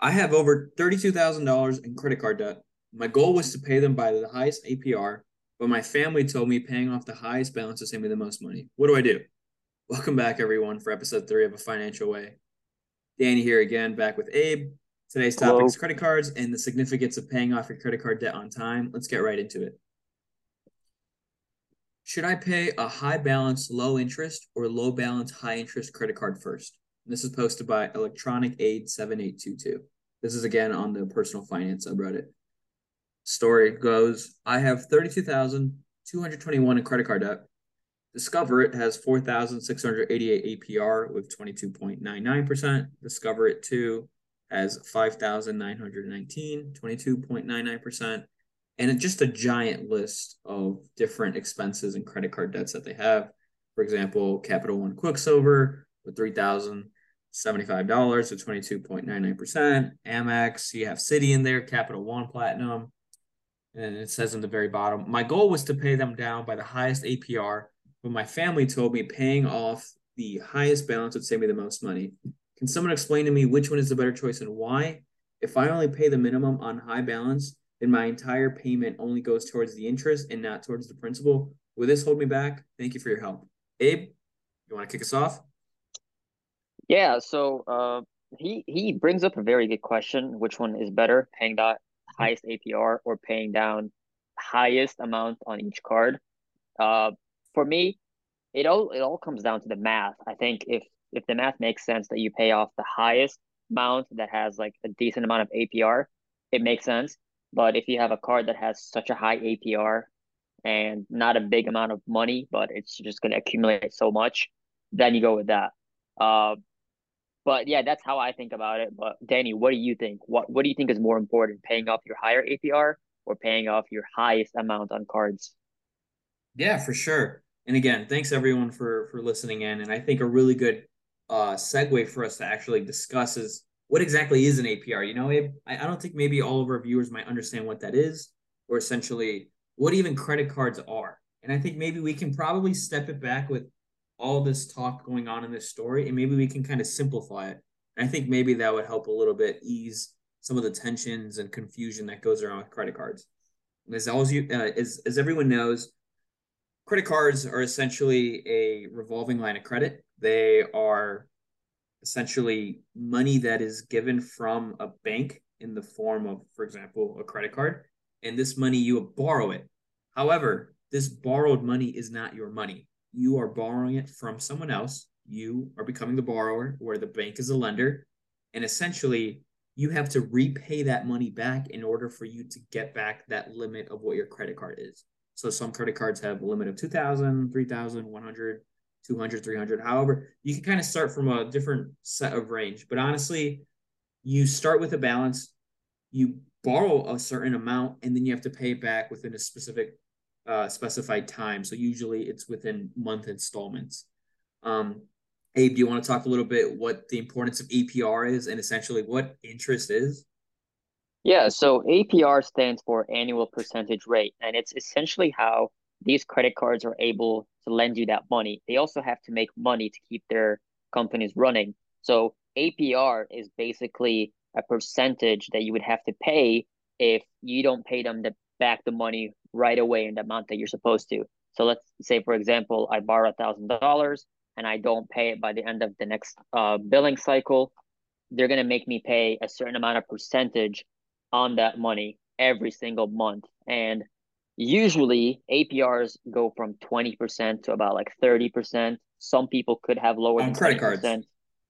I have over $32,000 in credit card debt. My goal was to pay them by the highest APR, but my family told me paying off the highest balance would save me the most money. What do I do? Welcome back, everyone, for episode three of A Financial Way. Danny here again, back with Abe. Today's topic Hello. is credit cards and the significance of paying off your credit card debt on time. Let's get right into it. Should I pay a high balance, low interest, or low balance, high interest credit card first? This is posted by Electronic Aid 7822. This is again on the personal finance subreddit. Story goes I have 32,221 in credit card debt. Discover It has 4,688 APR with 22.99%. Discover It 2 has 5,919, 22.99%. And it's just a giant list of different expenses and credit card debts that they have. For example, Capital One Quicksilver with 3,000 $75 to 22.99%. Amex, you have Citi in there, Capital One Platinum. And it says in the very bottom, my goal was to pay them down by the highest APR, but my family told me paying off the highest balance would save me the most money. Can someone explain to me which one is the better choice and why? If I only pay the minimum on high balance, then my entire payment only goes towards the interest and not towards the principal. Will this hold me back? Thank you for your help. Abe, you want to kick us off? Yeah, so uh, he he brings up a very good question. Which one is better, paying that highest APR or paying down highest amount on each card? Uh, for me, it all it all comes down to the math. I think if if the math makes sense that you pay off the highest amount that has like a decent amount of APR, it makes sense. But if you have a card that has such a high APR and not a big amount of money, but it's just going to accumulate so much, then you go with that. Uh, but yeah, that's how I think about it. But Danny, what do you think? What what do you think is more important, paying off your higher APR or paying off your highest amount on cards? Yeah, for sure. And again, thanks everyone for for listening in. And I think a really good uh segue for us to actually discuss is what exactly is an APR. You know, I, I don't think maybe all of our viewers might understand what that is, or essentially what even credit cards are. And I think maybe we can probably step it back with all this talk going on in this story, and maybe we can kind of simplify it. And I think maybe that would help a little bit ease some of the tensions and confusion that goes around with credit cards. As always, you uh, as as everyone knows, credit cards are essentially a revolving line of credit. They are essentially money that is given from a bank in the form of, for example, a credit card, and this money you borrow it. However, this borrowed money is not your money you are borrowing it from someone else. You are becoming the borrower, where the bank is a lender. And essentially, you have to repay that money back in order for you to get back that limit of what your credit card is. So some credit cards have a limit of 2000, 3000, 100, 200, 300. However, you can kind of start from a different set of range. But honestly, you start with a balance, you borrow a certain amount, and then you have to pay back within a specific uh, specified time. So usually it's within month installments. Um, Abe, do you want to talk a little bit what the importance of APR is and essentially what interest is? Yeah, so APR stands for annual percentage rate, and it's essentially how these credit cards are able to lend you that money. They also have to make money to keep their companies running. So APR is basically a percentage that you would have to pay if you don't pay them the, back the money right away in the amount that you're supposed to. So let's say, for example, I borrow thousand dollars and I don't pay it by the end of the next uh, billing cycle. They're gonna make me pay a certain amount of percentage on that money every single month, and usually APRs go from twenty percent to about like thirty percent. Some people could have lower on than credit cards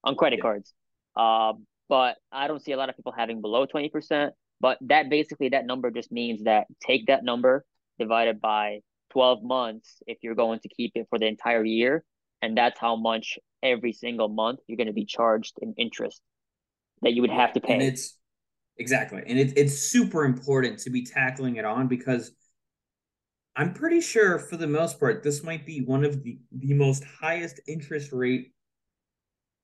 on credit yeah. cards. Uh, but I don't see a lot of people having below twenty percent. But that basically that number just means that take that number divided by 12 months if you're going to keep it for the entire year. And that's how much every single month you're going to be charged in interest that you would have to pay. And it's exactly. And it, it's super important to be tackling it on because I'm pretty sure for the most part, this might be one of the, the most highest interest rate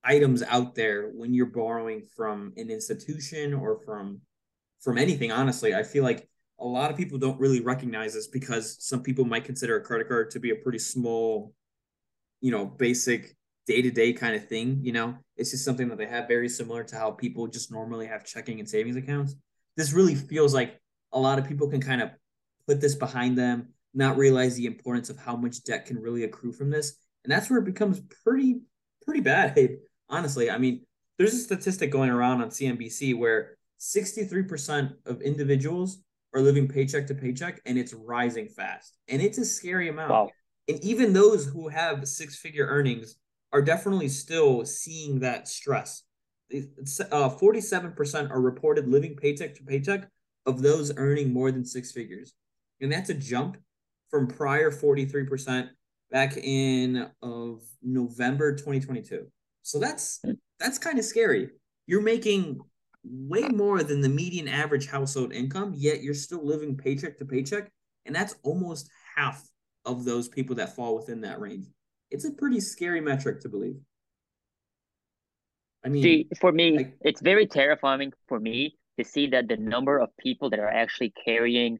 items out there when you're borrowing from an institution or from from anything honestly i feel like a lot of people don't really recognize this because some people might consider a credit card to be a pretty small, you know, basic day to day kind of thing. You know, it's just something that they have very similar to how people just normally have checking and savings accounts. This really feels like a lot of people can kind of put this behind them, not realize the importance of how much debt can really accrue from this. And that's where it becomes pretty, pretty bad. Honestly, I mean, there's a statistic going around on CNBC where 63% of individuals are living paycheck to paycheck and it's rising fast. And it's a scary amount. Wow. And even those who have six figure earnings are definitely still seeing that stress. Uh, 47% are reported living paycheck to paycheck of those earning more than six figures. And that's a jump from prior 43% back in of November 2022. So that's that's kind of scary. You're making way more than the median average household income, yet you're still living paycheck to paycheck. And that's almost half of those people that fall within that range. It's a pretty scary metric to believe. I mean, see, for me, I, it's very terrifying for me to see that the number of people that are actually carrying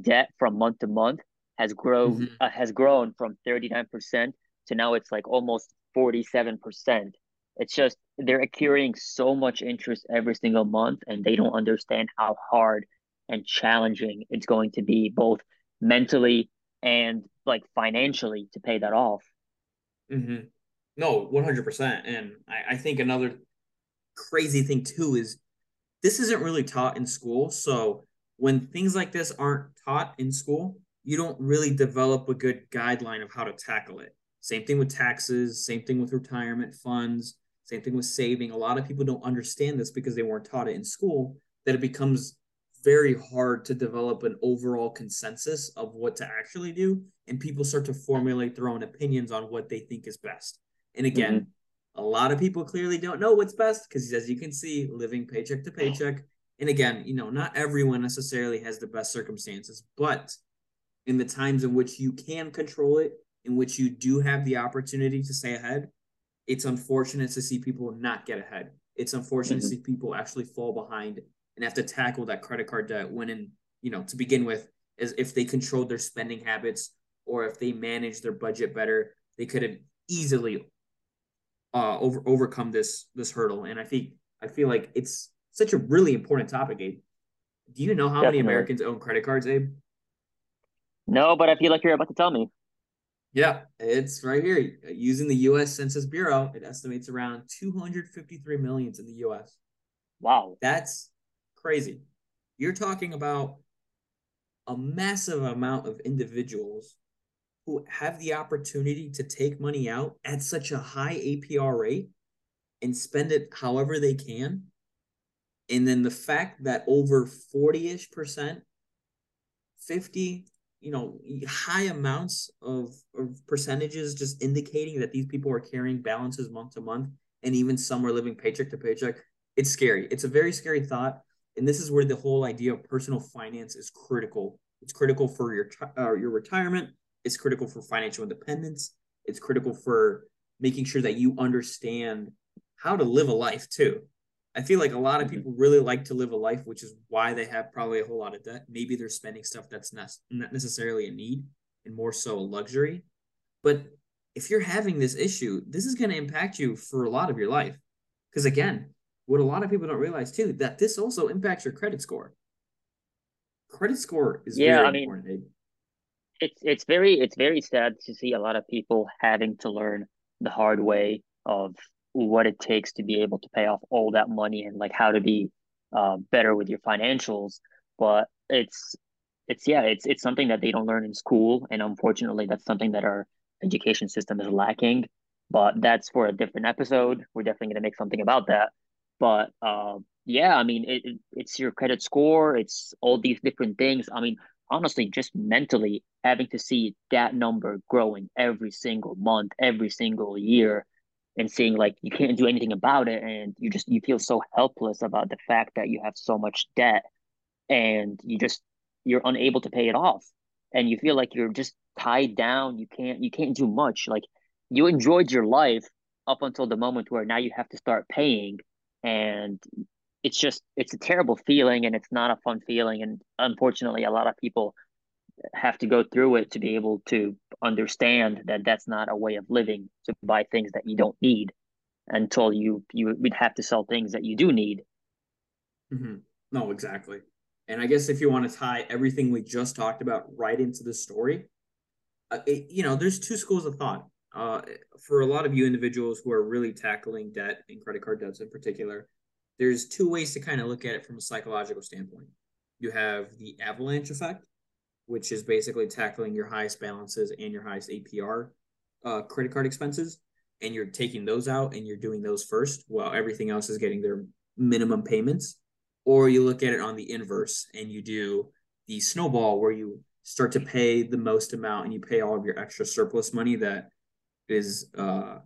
debt from month to month has grown mm-hmm. uh, has grown from 39% to now it's like almost 47%. It's just they're accruing so much interest every single month and they don't understand how hard and challenging it's going to be both mentally and like financially to pay that off. Mm-hmm. No, 100%. And I, I think another crazy thing too is this isn't really taught in school. So when things like this aren't taught in school, you don't really develop a good guideline of how to tackle it. Same thing with taxes, same thing with retirement funds, same thing with saving. A lot of people don't understand this because they weren't taught it in school, that it becomes very hard to develop an overall consensus of what to actually do. And people start to formulate their own opinions on what they think is best. And again, mm-hmm a lot of people clearly don't know what's best because, as you can see, living paycheck to paycheck. And again, you know, not everyone necessarily has the best circumstances, but in the times in which you can control it, in which you do have the opportunity to stay ahead, it's unfortunate to see people not get ahead. It's unfortunate mm-hmm. to see people actually fall behind and have to tackle that credit card debt when, in you know, to begin with, as if they controlled their spending habits or if they managed their budget better, they could have easily uh, over overcome this this hurdle. And I think I feel like it's such a really important topic, Abe. Do you know how Definitely. many Americans own credit cards, Abe? No, but I feel like you're about to tell me. Yeah, it's right here. Using the U.S. Census Bureau, it estimates around 253 millions in the U.S. Wow, that's crazy. You're talking about a massive amount of individuals who have the opportunity to take money out at such a high APR rate and spend it however they can. And then the fact that over 40 ish percent, 50, you know, high amounts of, of percentages just indicating that these people are carrying balances month to month and even some are living paycheck to paycheck. It's scary. It's a very scary thought. And this is where the whole idea of personal finance is critical. It's critical for your uh, your retirement it's critical for financial independence. It's critical for making sure that you understand how to live a life too. I feel like a lot of mm-hmm. people really like to live a life, which is why they have probably a whole lot of debt. Maybe they're spending stuff that's not, not necessarily a need and more so a luxury. But if you're having this issue, this is going to impact you for a lot of your life. Because again, what a lot of people don't realize too, that this also impacts your credit score. Credit score is yeah, very I mean, important it's it's very it's very sad to see a lot of people having to learn the hard way of what it takes to be able to pay off all that money and like how to be uh, better with your financials. But it's it's yeah it's it's something that they don't learn in school. And unfortunately that's something that our education system is lacking. But that's for a different episode. We're definitely going to make something about that. But uh, yeah i mean it, it, it's your credit score. It's all these different things. I mean honestly just mentally having to see that number growing every single month every single year and seeing like you can't do anything about it and you just you feel so helpless about the fact that you have so much debt and you just you're unable to pay it off and you feel like you're just tied down you can't you can't do much like you enjoyed your life up until the moment where now you have to start paying and it's just it's a terrible feeling and it's not a fun feeling and unfortunately a lot of people have to go through it to be able to understand that that's not a way of living to buy things that you don't need until you you would have to sell things that you do need. Mm-hmm. No, exactly. And I guess if you want to tie everything we just talked about right into the story, uh, it, you know, there's two schools of thought. Uh, for a lot of you individuals who are really tackling debt and credit card debts in particular, there's two ways to kind of look at it from a psychological standpoint. You have the avalanche effect, which is basically tackling your highest balances and your highest APR uh, credit card expenses, and you're taking those out and you're doing those first while everything else is getting their minimum payments. Or you look at it on the inverse and you do the snowball where you start to pay the most amount and you pay all of your extra surplus money that is uh,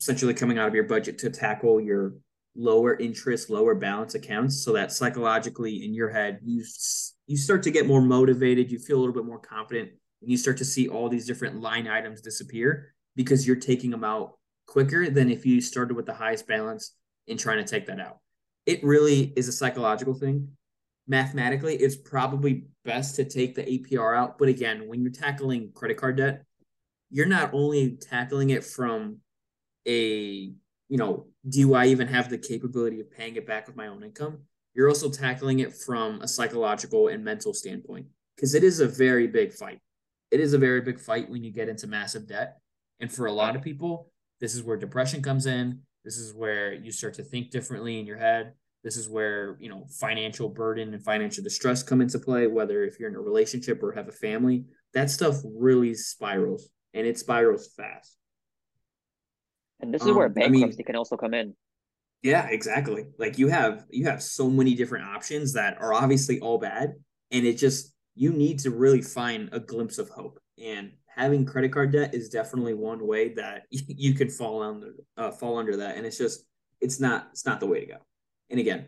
essentially coming out of your budget to tackle your lower interest, lower balance accounts, so that psychologically in your head you you start to get more motivated, you feel a little bit more confident, and you start to see all these different line items disappear because you're taking them out quicker than if you started with the highest balance and trying to take that out. It really is a psychological thing. Mathematically, it's probably best to take the APR out, but again, when you're tackling credit card debt, you're not only tackling it from a you know, do I even have the capability of paying it back with my own income? You're also tackling it from a psychological and mental standpoint because it is a very big fight. It is a very big fight when you get into massive debt. And for a lot of people, this is where depression comes in. This is where you start to think differently in your head. This is where, you know, financial burden and financial distress come into play, whether if you're in a relationship or have a family. That stuff really spirals and it spirals fast. And this is um, where bankruptcy I mean, can also come in. Yeah, exactly. Like you have you have so many different options that are obviously all bad, and it just you need to really find a glimpse of hope. And having credit card debt is definitely one way that you can fall under uh, fall under that. And it's just it's not it's not the way to go. And again,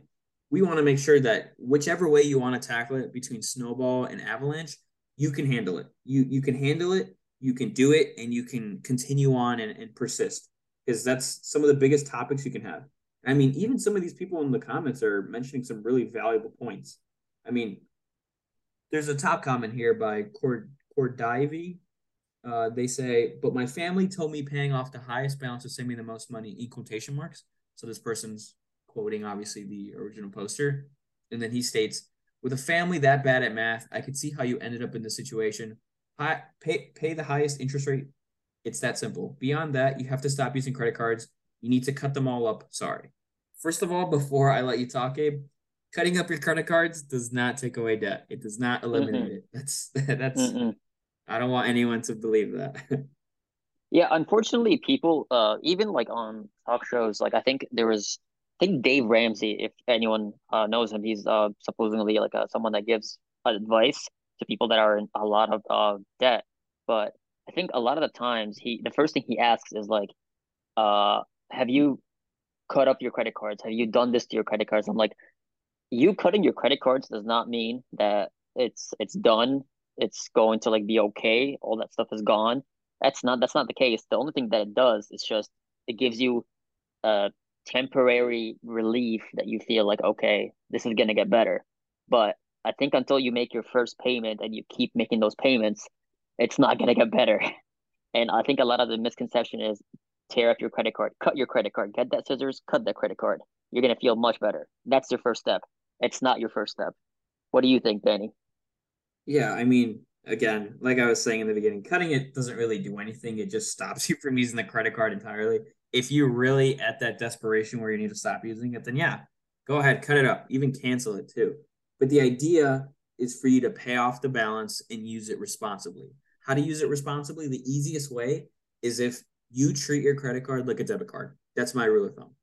we want to make sure that whichever way you want to tackle it between snowball and avalanche, you can handle it. You you can handle it, you can do it, and you can continue on and, and persist because that's some of the biggest topics you can have. I mean, even some of these people in the comments are mentioning some really valuable points. I mean, there's a top comment here by Cord Cordivi. Uh, they say, but my family told me paying off the highest balance would save me the most money in quotation marks. So this person's quoting obviously the original poster. And then he states, with a family that bad at math, I could see how you ended up in this situation. Pay, pay, pay the highest interest rate it's that simple. Beyond that, you have to stop using credit cards. You need to cut them all up. Sorry. First of all, before I let you talk, Abe, cutting up your credit cards does not take away debt. It does not eliminate mm it. That's that's Mm-mm. I don't want anyone to believe that. yeah, unfortunately, people uh even like on talk shows, like I think there was I think Dave Ramsey, if anyone uh, knows him, he's uh supposedly like a, uh, someone that gives advice to people that are in a lot of uh debt. But I think a lot of the times he the first thing he asks is like, uh, have you cut up your credit cards? Have you done this to your credit cards? I'm like, you cutting your credit cards does not mean that it's it's done. It's going to like be okay. All that stuff is gone. That's not that's not the case. The only thing that it does is just it gives you a temporary relief that you feel like okay, this is gonna get better. But I think until you make your first payment and you keep making those payments, it's not gonna get better. And I think a lot of the misconception is tear up your credit card, cut your credit card, get that scissors, cut that credit card. You're gonna feel much better. That's your first step. It's not your first step. What do you think, Danny? Yeah, I mean, again, like I was saying in the beginning, cutting it doesn't really do anything. It just stops you from using the credit card entirely. If you're really at that desperation where you need to stop using it, then yeah, go ahead, cut it up, even cancel it too. But the idea is for you to pay off the balance and use it responsibly how to use it responsibly, the easiest way is if you treat your credit card like a debit card. That's my rule of thumb.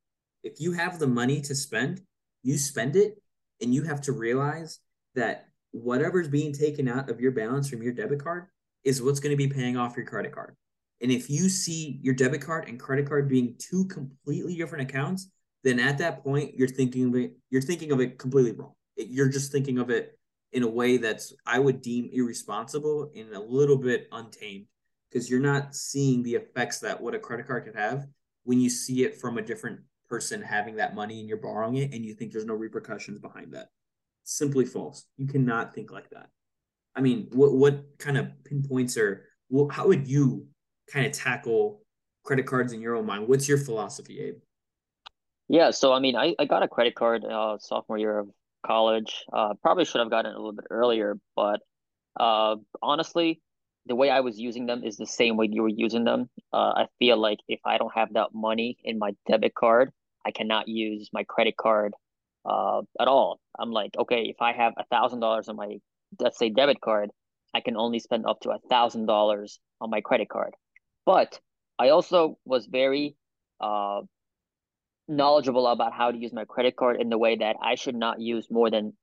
If you have the money to spend, you spend it, and you have to realize that whatever's being taken out of your balance from your debit card is what's going to be paying off your credit card. And if you see your debit card and credit card being two completely different accounts, then at that point you're thinking of it, you're thinking of it completely wrong. You're just thinking of it in a way that's I would deem irresponsible and a little bit untamed because you're not seeing the effects that what a credit card could have when you see it from a different person having that money and you're borrowing it and you think there's no repercussions behind that. Simply false. You cannot think like that. I mean, what what kind of pinpoints or well, how would you kind of tackle credit cards in your own mind? What's your philosophy, Abe? Yeah, so I mean, I, I got a credit card uh, sophomore year of college. Uh, probably should have gotten it a little bit earlier, but uh, honestly, the way I was using them is the same way you were using them. Uh, I feel like if I don't have that money in my debit card, I cannot use my credit card uh, at all. I'm like, okay, if I have a thousand dollars on my let's say debit card, I can only spend up to a thousand dollars on my credit card. But I also was very uh, knowledgeable about how to use my credit card in the way that I should not use more than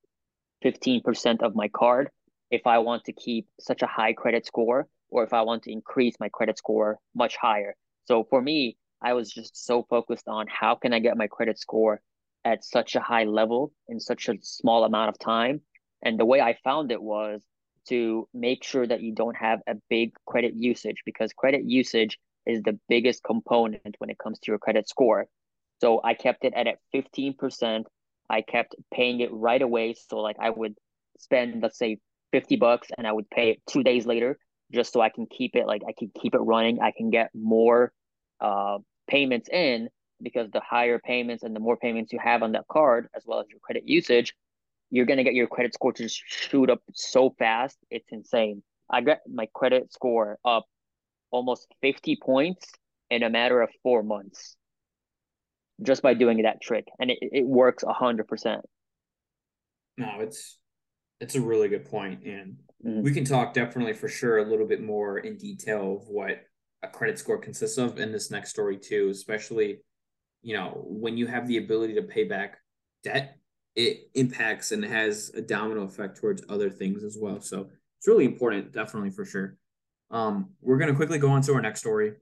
15% of my card if I want to keep such a high credit score or if I want to increase my credit score much higher. So for me, I was just so focused on how can I get my credit score at such a high level in such a small amount of time. And the way I found it was to make sure that you don't have a big credit usage because credit usage is the biggest component when it comes to your credit score. So I kept it at, at 15%. I kept paying it right away. So like I would spend, let's say 50 bucks and I would pay it two days later just so I can keep it like I can keep it running. I can get more uh, payments in because the higher payments and the more payments you have on that card, as well as your credit usage, you're gonna get your credit score to just shoot up so fast. It's insane. I got my credit score up almost 50 points in a matter of four months just by doing that trick, and it, it works hundred percent. No, it's it's a really good point, and mm-hmm. we can talk definitely for sure a little bit more in detail of what a credit score consists of in this next story too, especially you know when you have the ability to pay back debt, it impacts and has a domino effect towards other things as well. So it's really important, definitely for sure. Um, we're gonna quickly go on to our next story,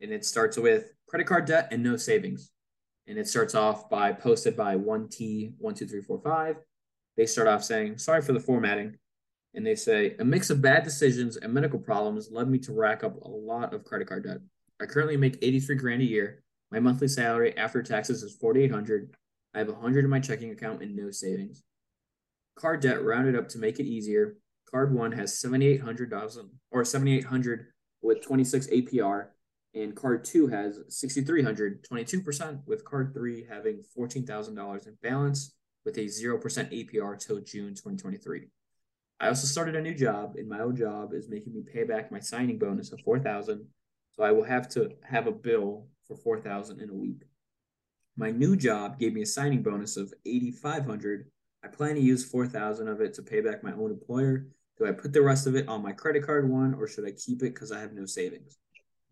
and it starts with credit card debt and no savings and it starts off by posted by 1T12345. They start off saying, Sorry for the formatting. And they say, A mix of bad decisions and medical problems led me to rack up a lot of credit card debt. I currently make 83 grand a year. My monthly salary after taxes is 4800 I have 100 in my checking account and no savings. Card debt rounded up to make it easier. Card one has 7800 or 7800 with 26 APR and card two has 6,300, 22%, with card three having $14,000 in balance with a 0% APR till June 2023. I also started a new job, and my old job is making me pay back my signing bonus of 4000 so I will have to have a bill for 4000 in a week. My new job gave me a signing bonus of 8500 I plan to use 4000 of it to pay back my own employer. Do I put the rest of it on my credit card one, or should I keep it because I have no savings?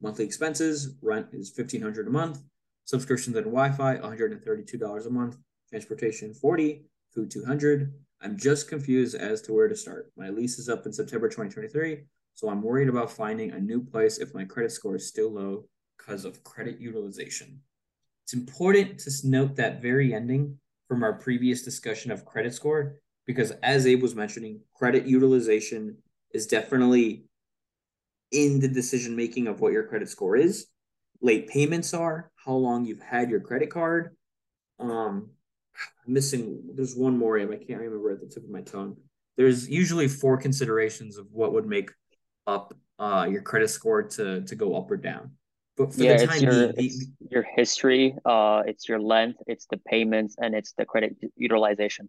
Monthly expenses, rent is fifteen hundred a month. Subscriptions and and thirty-two dollars a month. Transportation, forty. Food, two hundred. I'm just confused as to where to start. My lease is up in September 2023, so I'm worried about finding a new place if my credit score is still low because of credit utilization. It's important to note that very ending from our previous discussion of credit score, because as Abe was mentioning, credit utilization is definitely in the decision making of what your credit score is, late payments are, how long you've had your credit card. Um, I'm missing. There's one more. I can't remember at the tip of my tongue. There's usually four considerations of what would make up uh, your credit score to to go up or down. But for yeah, the time it's your, being, it's your history, uh, it's your length, it's the payments, and it's the credit utilization.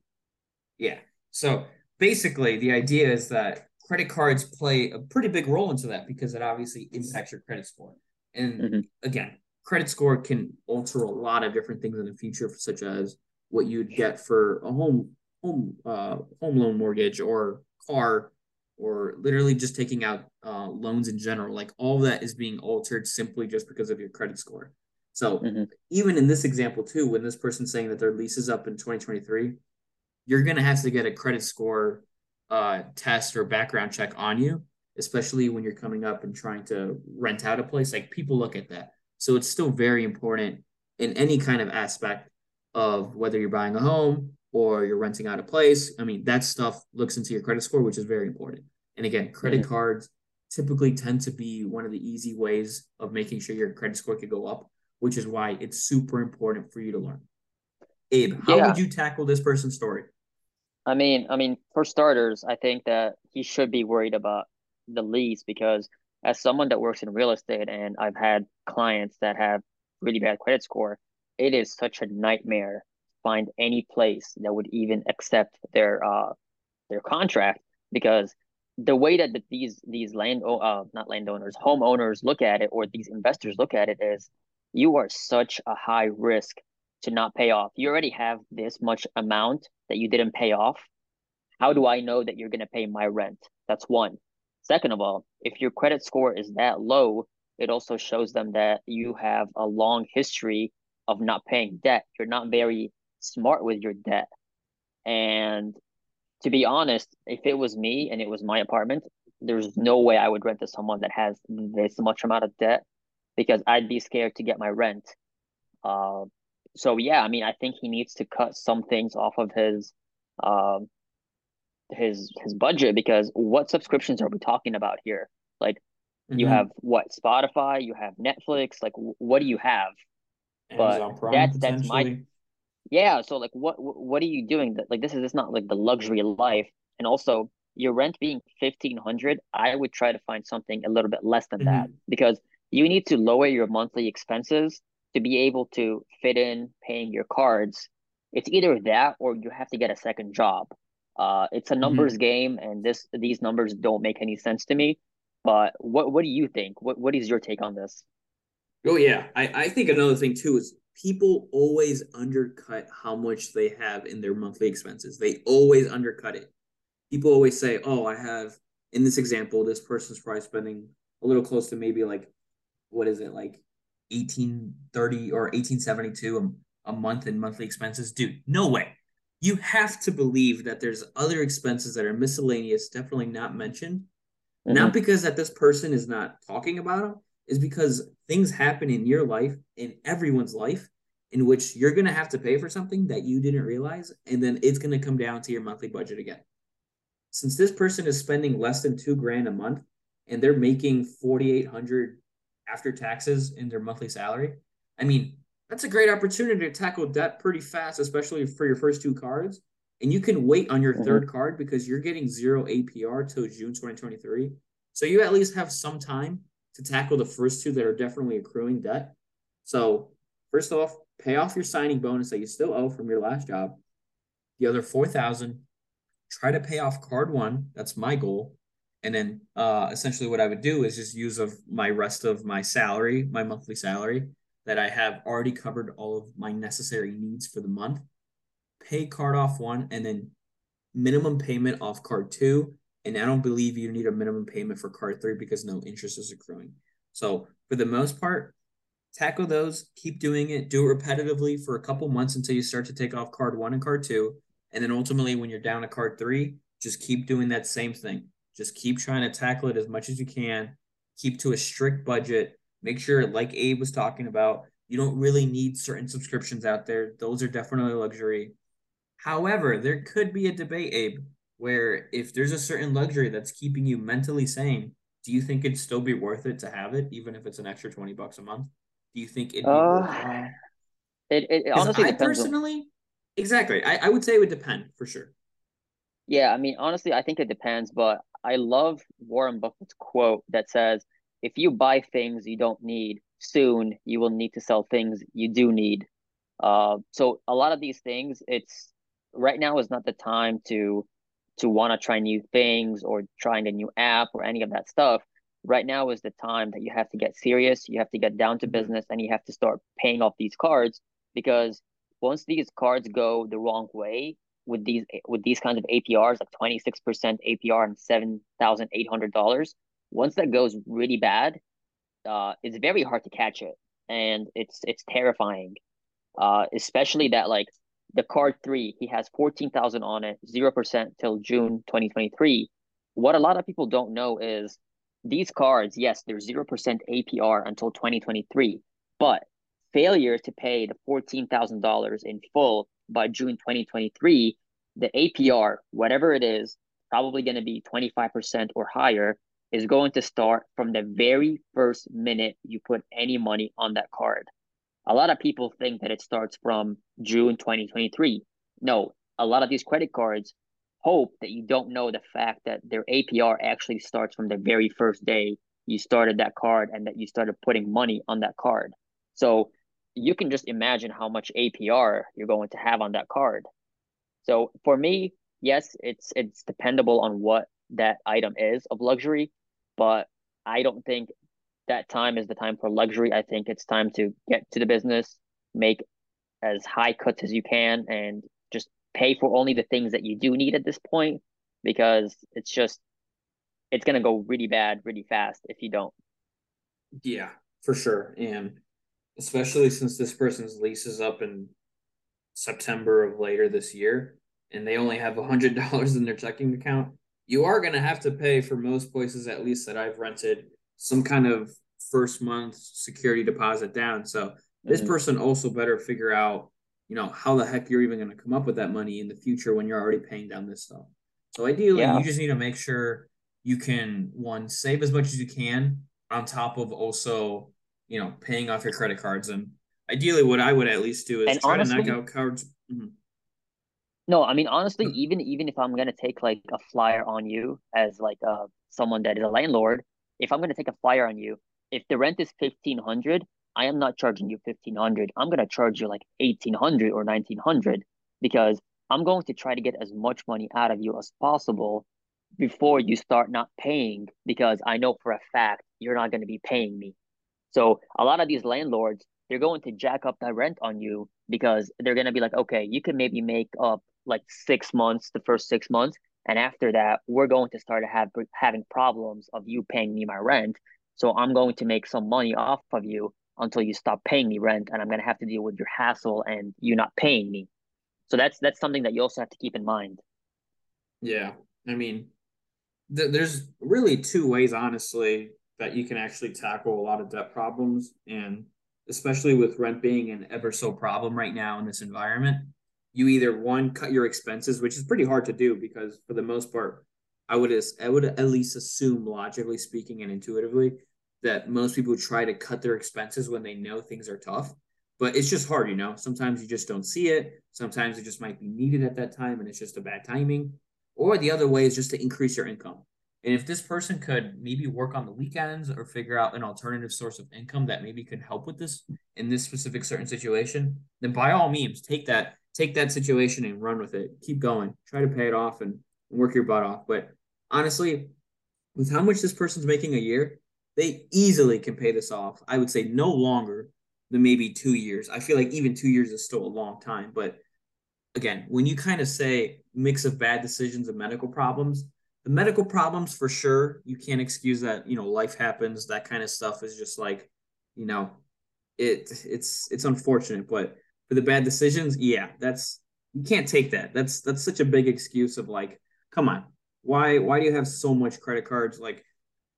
Yeah. So basically, the idea is that credit cards play a pretty big role into that because it obviously impacts your credit score. And mm-hmm. again, credit score can alter a lot of different things in the future, such as what you'd get for a home home uh, home loan mortgage or car or literally just taking out uh, loans in general. Like all that is being altered simply just because of your credit score. So mm-hmm. even in this example too, when this person's saying that their lease is up in 2023, you're gonna have to get a credit score uh, test or background check on you, especially when you're coming up and trying to rent out a place. Like people look at that. So it's still very important in any kind of aspect of whether you're buying a home or you're renting out a place. I mean, that stuff looks into your credit score, which is very important. And again, credit mm-hmm. cards typically tend to be one of the easy ways of making sure your credit score could go up, which is why it's super important for you to learn. Abe, how yeah. would you tackle this person's story? I mean, I mean, for starters, I think that he should be worried about the lease because as someone that works in real estate and I've had clients that have really bad credit score, it is such a nightmare to find any place that would even accept their uh their contract because the way that the, these these land uh not landowners homeowners look at it or these investors look at it is you are such a high risk to not pay off. You already have this much amount that you didn't pay off. How do I know that you're going to pay my rent? That's one second of all, if your credit score is that low, it also shows them that you have a long history of not paying debt. You're not very smart with your debt. And to be honest, if it was me and it was my apartment, there's no way I would rent to someone that has this much amount of debt because I'd be scared to get my rent. Uh, so yeah, I mean, I think he needs to cut some things off of his um, his his budget because what subscriptions are we talking about here? Like, mm-hmm. you have what Spotify, you have Netflix. Like, what do you have? Amazon but Prime, that's that's my yeah. So like, what what are you doing? That like this is just not like the luxury life, and also your rent being fifteen hundred. I would try to find something a little bit less than mm-hmm. that because you need to lower your monthly expenses to be able to fit in paying your cards. It's either that or you have to get a second job. Uh, it's a mm-hmm. numbers mm-hmm. game, and this these numbers don't make any sense to me. But what what do you think? What what is your take on this? Oh yeah, I I think another thing too is people always undercut how much they have in their monthly expenses. They always undercut it. People always say, "Oh, I have." In this example, this person's probably spending a little close to maybe like, what is it like, eighteen thirty or eighteen seventy two a, month in monthly expenses. Dude, no way you have to believe that there's other expenses that are miscellaneous, definitely not mentioned. Mm-hmm. Not because that this person is not talking about them, is because things happen in your life, in everyone's life, in which you're going to have to pay for something that you didn't realize, and then it's going to come down to your monthly budget again. Since this person is spending less than two grand a month, and they're making forty eight hundred after taxes in their monthly salary, I mean, that's a great opportunity to tackle debt pretty fast, especially for your first two cards. And you can wait on your mm-hmm. third card because you're getting zero APR till June 2023. So you at least have some time to tackle the first two that are definitely accruing debt. So first off, pay off your signing bonus that you still owe from your last job. The other 4000 try to pay off card one. That's my goal. And then uh, essentially what I would do is just use of my rest of my salary, my monthly salary, that I have already covered all of my necessary needs for the month. Pay card off one and then minimum payment off card two. And I don't believe you need a minimum payment for card three because no interest is accruing. So for the most part, tackle those, keep doing it, do it repetitively for a couple months until you start to take off card one and card two. And then ultimately, when you're down to card three, just keep doing that same thing. Just keep trying to tackle it as much as you can. Keep to a strict budget Make sure, like Abe was talking about, you don't really need certain subscriptions out there. Those are definitely luxury. However, there could be a debate, Abe, where if there's a certain luxury that's keeping you mentally sane, do you think it'd still be worth it to have it, even if it's an extra 20 bucks a month? Do you think it'd be uh, worthwhile? It, it honestly I personally, on... exactly. I, I would say it would depend for sure. Yeah, I mean, honestly, I think it depends, but I love Warren Buffett's quote that says, if you buy things you don't need soon you will need to sell things you do need uh, so a lot of these things it's right now is not the time to to want to try new things or trying a new app or any of that stuff right now is the time that you have to get serious you have to get down to mm-hmm. business and you have to start paying off these cards because once these cards go the wrong way with these with these kinds of APRs like 26% APR and $7,800 once that goes really bad, uh, it's very hard to catch it, and it's it's terrifying. Uh, especially that like the card three, he has fourteen thousand on it, zero percent till June twenty twenty three. What a lot of people don't know is these cards, yes, they're zero percent APR until twenty twenty three, but failure to pay the fourteen thousand dollars in full by June twenty twenty three, the APR, whatever it is, probably going to be 25% or higher is going to start from the very first minute you put any money on that card. A lot of people think that it starts from June 2023. No, a lot of these credit cards hope that you don't know the fact that their APR actually starts from the very first day you started that card and that you started putting money on that card. So you can just imagine how much APR you're going to have on that card. So for me, yes, it's it's dependable on what that item is of luxury, but I don't think that time is the time for luxury. I think it's time to get to the business, make as high cuts as you can, and just pay for only the things that you do need at this point because it's just it's gonna go really bad really fast if you don't. Yeah, for sure. And especially since this person's lease is up in September of later this year and they only have a hundred dollars in their checking account, you are gonna have to pay for most places at least that I've rented some kind of first month security deposit down. So this mm-hmm. person also better figure out, you know, how the heck you're even going to come up with that money in the future when you're already paying down this stuff. So ideally, yeah. you just need to make sure you can one save as much as you can on top of also, you know, paying off your credit cards. And ideally, what I would at least do is and try honestly, to knock out cards. Mm-hmm. No, I mean honestly, mm-hmm. even even if I'm gonna take like a flyer on you as like uh someone that is a landlord, if I'm gonna take a flyer on you, if the rent is fifteen hundred, I am not charging you 1500. I'm going to charge you like 1800 or 1900 because I'm going to try to get as much money out of you as possible before you start not paying because I know for a fact you're not going to be paying me. So a lot of these landlords, they're going to jack up the rent on you because they're going to be like, okay, you can maybe make up like six months, the first six months. And after that, we're going to start to have having problems of you paying me my rent. So I'm going to make some money off of you until you stop paying me rent and I'm going to have to deal with your hassle and you not paying me. So that's that's something that you also have to keep in mind. Yeah. I mean, th- there's really two ways honestly that you can actually tackle a lot of debt problems and especially with rent being an ever so problem right now in this environment. You either one cut your expenses, which is pretty hard to do because for the most part I would I would at least assume logically speaking and intuitively that most people try to cut their expenses when they know things are tough. But it's just hard, you know. Sometimes you just don't see it. Sometimes it just might be needed at that time and it's just a bad timing. Or the other way is just to increase your income. And if this person could maybe work on the weekends or figure out an alternative source of income that maybe could help with this in this specific certain situation, then by all means take that take that situation and run with it. Keep going. Try to pay it off and work your butt off. But honestly, with how much this person's making a year, they easily can pay this off. I would say no longer than maybe two years. I feel like even two years is still a long time. But again, when you kind of say mix of bad decisions and medical problems, the medical problems for sure, you can't excuse that. You know, life happens. That kind of stuff is just like, you know, it it's it's unfortunate. But for the bad decisions, yeah, that's you can't take that. That's that's such a big excuse of like, come on, why why do you have so much credit cards? Like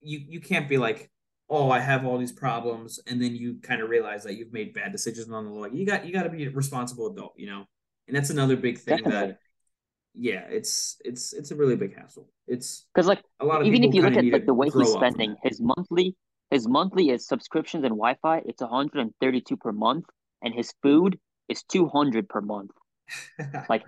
you you can't be like, oh, I have all these problems, and then you kind of realize that you've made bad decisions on the law. You got you got to be a responsible adult, you know. And that's another big thing Definitely. that, yeah, it's it's it's a really big hassle. It's because like a lot of even if you look at like the way he's spending his monthly his monthly is subscriptions and Wi-Fi. It's 132 per month, and his food is 200 per month. like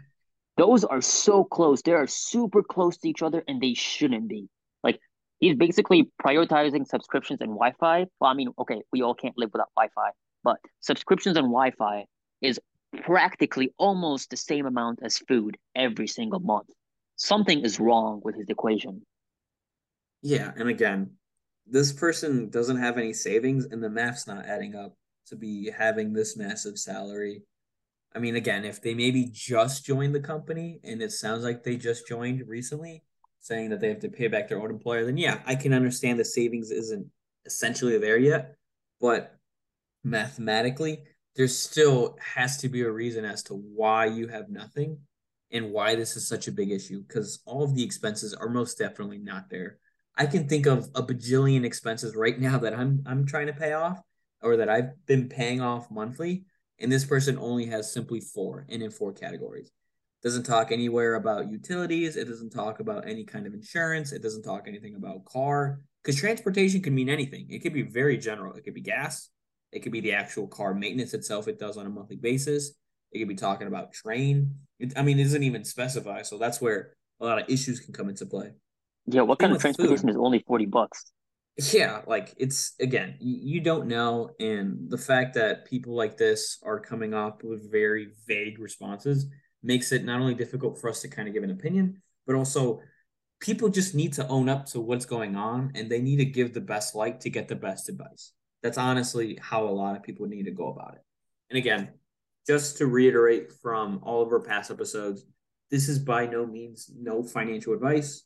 those are so close. They are super close to each other, and they shouldn't be Like he's basically prioritizing subscriptions and Wi-Fi. Well, I mean, okay, we all can't live without Wi-Fi, but subscriptions and Wi-Fi is practically almost the same amount as food every single month. Something is wrong with his equation. Yeah, and again, this person doesn't have any savings and the math's not adding up to be having this massive salary. I mean, again, if they maybe just joined the company and it sounds like they just joined recently, saying that they have to pay back their old employer, then yeah, I can understand the savings isn't essentially there yet. But mathematically, there still has to be a reason as to why you have nothing and why this is such a big issue because all of the expenses are most definitely not there. I can think of a bajillion expenses right now that I'm I'm trying to pay off or that I've been paying off monthly and this person only has simply four and in four categories doesn't talk anywhere about utilities. It doesn't talk about any kind of insurance. It doesn't talk anything about car because transportation can mean anything. It could be very general. It could be gas. It could be the actual car maintenance itself. It does on a monthly basis. It could be talking about train. It, I mean, it doesn't even specify. So that's where a lot of issues can come into play. Yeah, what kind of transportation food. is only 40 bucks? Yeah, like it's again, you, don't know. And the fact that people like this are coming up with very vague responses makes it not only difficult for us to kind of give an opinion, but also people just need to own up to what's going on and they need to give the best light to get the best advice. That's honestly how a lot of people need to go about it. And again, just to reiterate from all of our past episodes, this is by no means no financial advice.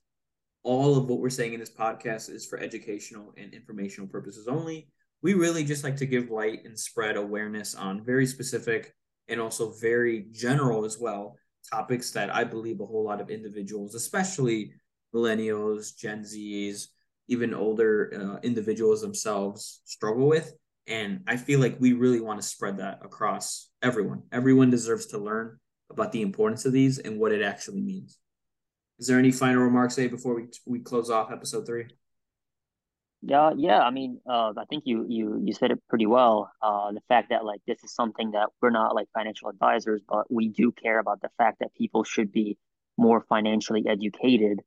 All of what we're saying in this podcast is for educational and informational purposes only. We really just like to give light and spread awareness on very specific and also very general as well topics that I believe a whole lot of individuals, especially millennials, Gen Zs, even older uh, individuals themselves struggle with. And I feel like we really want to spread that across everyone. Everyone deserves to learn about the importance of these and what it actually means. Is there any final remarks, say, before we we close off episode three? Yeah, yeah. I mean, uh, I think you you you said it pretty well. Uh, the fact that like this is something that we're not like financial advisors, but we do care about the fact that people should be more financially educated.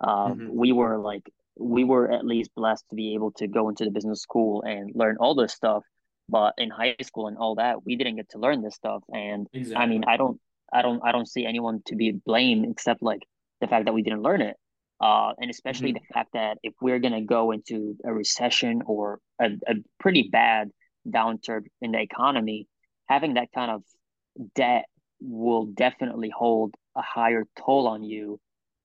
Uh, mm-hmm. We were like we were at least blessed to be able to go into the business school and learn all this stuff. But in high school and all that, we didn't get to learn this stuff. And exactly. I mean, I don't, I don't, I don't see anyone to be blamed except like the fact that we didn't learn it. Uh, and especially mm-hmm. the fact that if we're going to go into a recession or a, a pretty bad downturn in the economy, having that kind of debt will definitely hold a higher toll on you.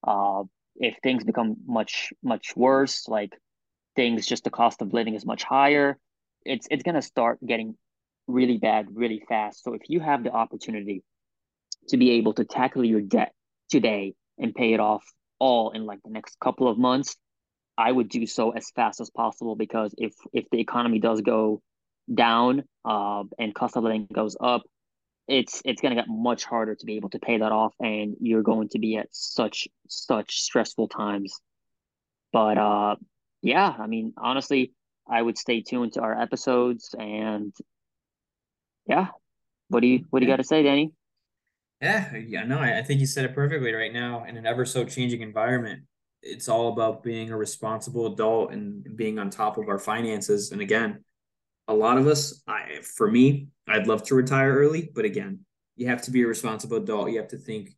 Uh, if things become much much worse, like things just the cost of living is much higher, it's it's gonna start getting really bad really fast. So if you have the opportunity to be able to tackle your debt today and pay it off all in like the next couple of months, I would do so as fast as possible because if if the economy does go down uh, and cost of living goes up, it's it's going to get much harder to be able to pay that off, and you're going to be at such such stressful times. But uh, yeah, I mean, honestly, I would stay tuned to our episodes, and yeah, what do you what do you got to say, Danny? Yeah, yeah, no, I, think you said it perfectly. Right now, in an ever so changing environment, it's all about being a responsible adult and being on top of our finances. And again, a lot of us, I for me, I'd love to retire early, but again, you have to be a responsible adult. You have to think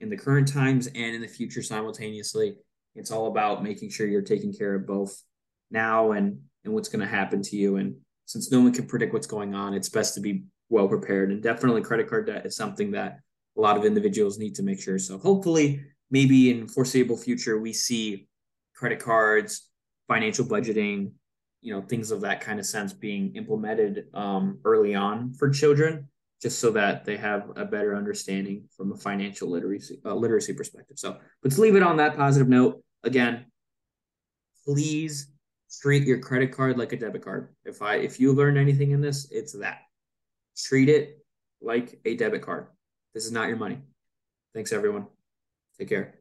in the current times and in the future simultaneously. It's all about making sure you're taking care of both now and and what's going to happen to you. And since no one can predict what's going on, it's best to be well prepared. And definitely, credit card debt is something that a lot of individuals need to make sure. So hopefully, maybe in foreseeable future, we see credit cards, financial budgeting, you know, things of that kind of sense being implemented um, early on for children, just so that they have a better understanding from a financial literacy uh, literacy perspective. So let's leave it on that positive note. Again, please treat your credit card like a debit card. If I if you learned anything in this, it's that. Treat it like a debit card. This is not your money. Thanks, everyone. Take care.